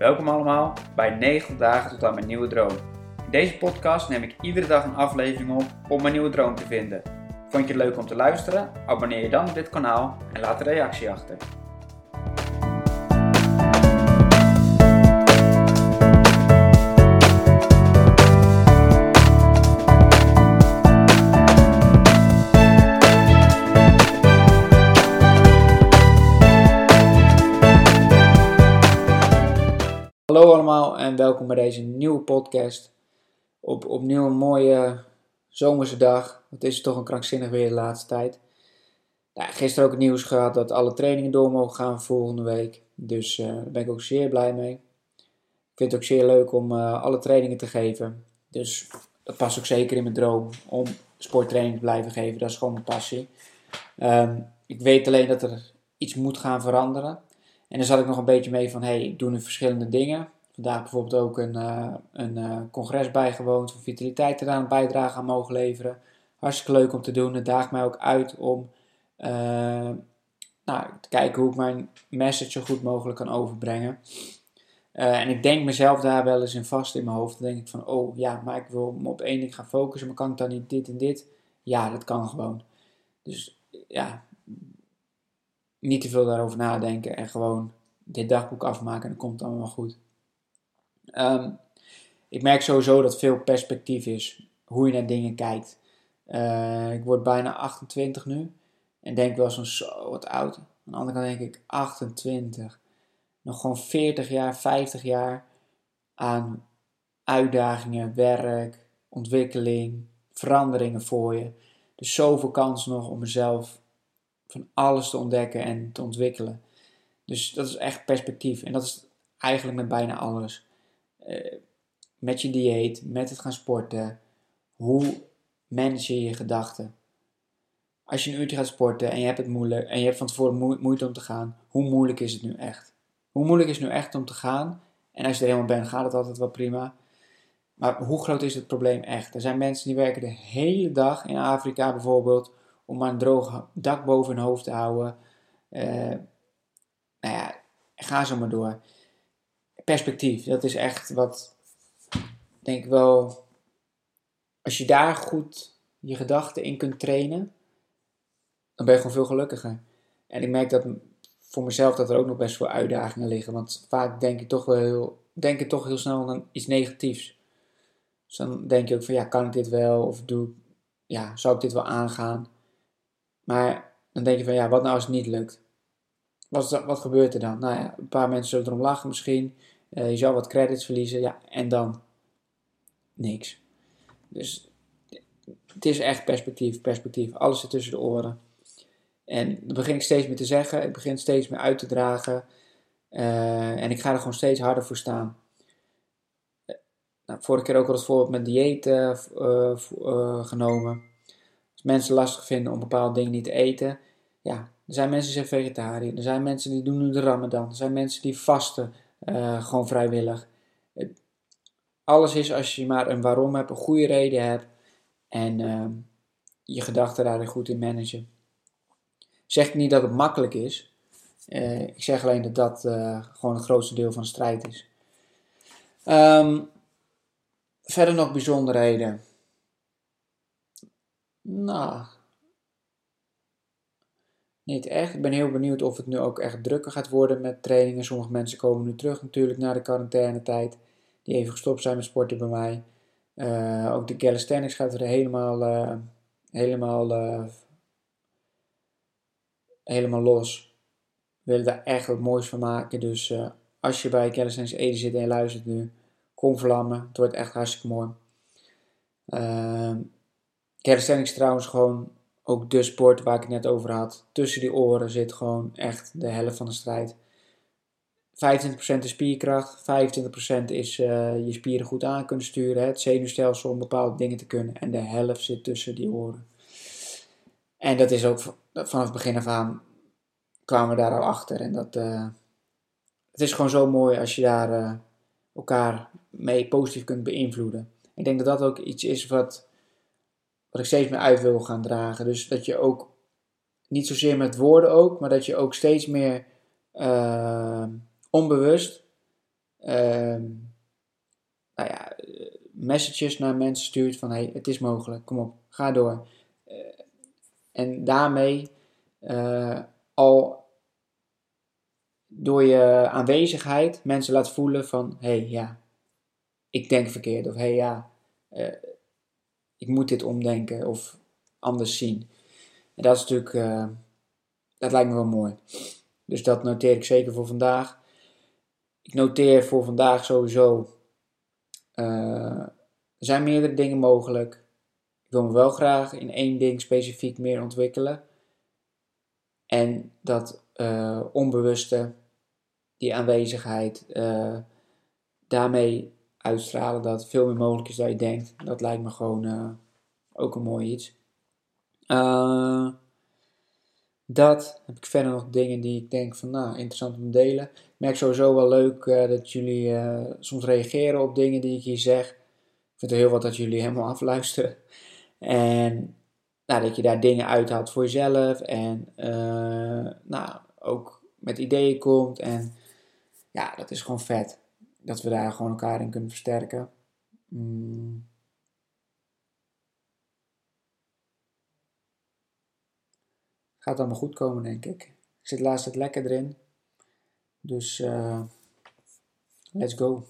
Welkom allemaal bij 90 dagen tot aan mijn nieuwe droom. In deze podcast neem ik iedere dag een aflevering op om mijn nieuwe droom te vinden. Vond je het leuk om te luisteren? Abonneer je dan op dit kanaal en laat een reactie achter. En welkom bij deze nieuwe podcast. Op opnieuw een mooie zomerse dag. Het is toch een krankzinnig weer de laatste tijd. Nou, gisteren ook het nieuws gehad dat alle trainingen door mogen gaan volgende week. Dus uh, daar ben ik ook zeer blij mee. Ik vind het ook zeer leuk om uh, alle trainingen te geven. Dus dat past ook zeker in mijn droom om sporttraining te blijven geven. Dat is gewoon mijn passie. Um, ik weet alleen dat er iets moet gaan veranderen. En dan zat ik nog een beetje mee van, hey, ik doe nu verschillende dingen. Vandaag bijvoorbeeld ook een, uh, een uh, congres bijgewoond van vitaliteit eraan een bijdrage aan mogen leveren. Hartstikke leuk om te doen. Het daagt mij ook uit om uh, nou, te kijken hoe ik mijn message zo goed mogelijk kan overbrengen. en ik denk mezelf daar wel eens in vast in mijn hoofd. Dan denk ik van, oh ja, maar ik wil me op één ding gaan focussen. Maar kan ik dan niet dit en dit? Ja, dat kan gewoon. Dus ja, niet te veel daarover nadenken en gewoon dit dagboek afmaken en dan komt allemaal goed. Um, ik merk sowieso dat veel perspectief is, hoe je naar dingen kijkt. Uh, ik word bijna 28 nu en denk wel zo'n zo wat oud. Aan de andere kant denk ik 28. Nog gewoon 40 jaar, 50 jaar aan uitdagingen, werk, ontwikkeling, veranderingen voor je. Dus zoveel kansen nog om mezelf van alles te ontdekken en te ontwikkelen. Dus dat is echt perspectief. En dat is eigenlijk met bijna alles. Uh, met je dieet, met het gaan sporten. Hoe manage je je gedachten? Als je een uurtje gaat sporten en je hebt het moeilijk en je hebt van tevoren moeite om te gaan, hoe moeilijk is het nu echt? Hoe moeilijk is het nu echt om te gaan? En als je er helemaal bent, gaat het altijd wel prima. Maar hoe groot is het probleem echt? Er zijn mensen die werken de hele dag in Afrika bijvoorbeeld om maar een droog dak boven hun hoofd te houden. Uh, nou ja, ga zo maar door. Perspectief, dat is echt wat, denk ik wel, als je daar goed je gedachten in kunt trainen, dan ben je gewoon veel gelukkiger. En ik merk dat voor mezelf dat er ook nog best veel uitdagingen liggen. Want vaak denk ik toch wel heel, denk ik toch heel snel aan iets negatiefs. Dus dan denk je ook van ja, kan ik dit wel? Of doe, ja, zou ik dit wel aangaan? Maar dan denk je van ja, wat nou als het niet lukt? Wat, wat gebeurt er dan? Nou ja, een paar mensen zullen erom lachen misschien. Uh, je zou wat credits verliezen. Ja, en dan? Niks. Dus het is echt perspectief, perspectief. Alles zit tussen de oren. En dat begin ik steeds meer te zeggen. Ik begin steeds meer uit te dragen. Uh, en ik ga er gewoon steeds harder voor staan. Uh, nou, vorige keer ook al het voorbeeld met dieet genomen mensen lastig vinden om bepaalde dingen niet te eten. Ja, er zijn mensen die zijn vegetariër. Er zijn mensen die doen nu de ramadan. Er zijn mensen die vasten uh, gewoon vrijwillig. Alles is als je maar een waarom hebt, een goede reden hebt. En uh, je gedachten daarin goed in managen. Zeg ik niet dat het makkelijk is. Uh, ik zeg alleen dat dat uh, gewoon het grootste deel van de strijd is. Um, verder nog bijzonderheden. Nou, niet echt. Ik ben heel benieuwd of het nu ook echt drukker gaat worden met trainingen. Sommige mensen komen nu terug natuurlijk na de quarantainetijd. Die even gestopt zijn met sporten bij mij. Uh, ook de calisthenics gaat er helemaal, uh, helemaal, uh, helemaal los. We willen daar echt wat moois van maken. Dus als je bij Calisthenics Ede zit en je luistert nu, kom vlammen. Het wordt echt hartstikke mooi. Calisthenics trouwens gewoon ook de sport waar ik het net over had. Tussen die oren zit gewoon echt de helft van de strijd. 25% is spierkracht, 25% is uh, je spieren goed aan kunnen sturen, het zenuwstelsel om bepaalde dingen te kunnen. En de helft zit tussen die oren. En dat is ook vanaf het begin af aan kwamen we daar al achter. En dat, uh, het is gewoon zo mooi als je daar uh, elkaar mee positief kunt beïnvloeden. Ik denk dat dat ook iets is wat wat ik steeds meer uit wil gaan dragen. Dus dat je ook, niet zozeer met woorden ook, maar dat je ook steeds meer uh, onbewust ehm, nou ja, messages naar mensen stuurt van hey, het is mogelijk, kom op, ga door. en daarmee al door je aanwezigheid mensen laat voelen van hé hey, ja, ik denk verkeerd of hé hey, ja, ik moet dit omdenken of anders zien. En dat is natuurlijk, uh, dat lijkt me wel mooi. Dus dat noteer ik zeker voor vandaag. Ik noteer voor vandaag sowieso, uh, er zijn meerdere dingen mogelijk. Ik wil me wel graag in één ding specifiek meer ontwikkelen. En dat uh, onbewuste, die aanwezigheid, daarmee uitstralen dat veel meer mogelijk is dan je denkt. Dat lijkt me gewoon uh, ook een mooi iets. Uh, dat heb ik verder nog dingen die ik denk van nou interessant om te delen. Ik merk sowieso wel leuk uh, dat jullie soms reageren op dingen die ik hier zeg. Ik vind er heel wat dat jullie helemaal afluisteren. En nou, dat je daar dingen uithaalt voor jezelf. En nou, ook met ideeën komt. En ja, dat is gewoon vet dat we daar gewoon elkaar in kunnen versterken. Mm. Gaat allemaal goed komen, denk ik. Ik zit laatst het lekker erin. Dus uh, let's go.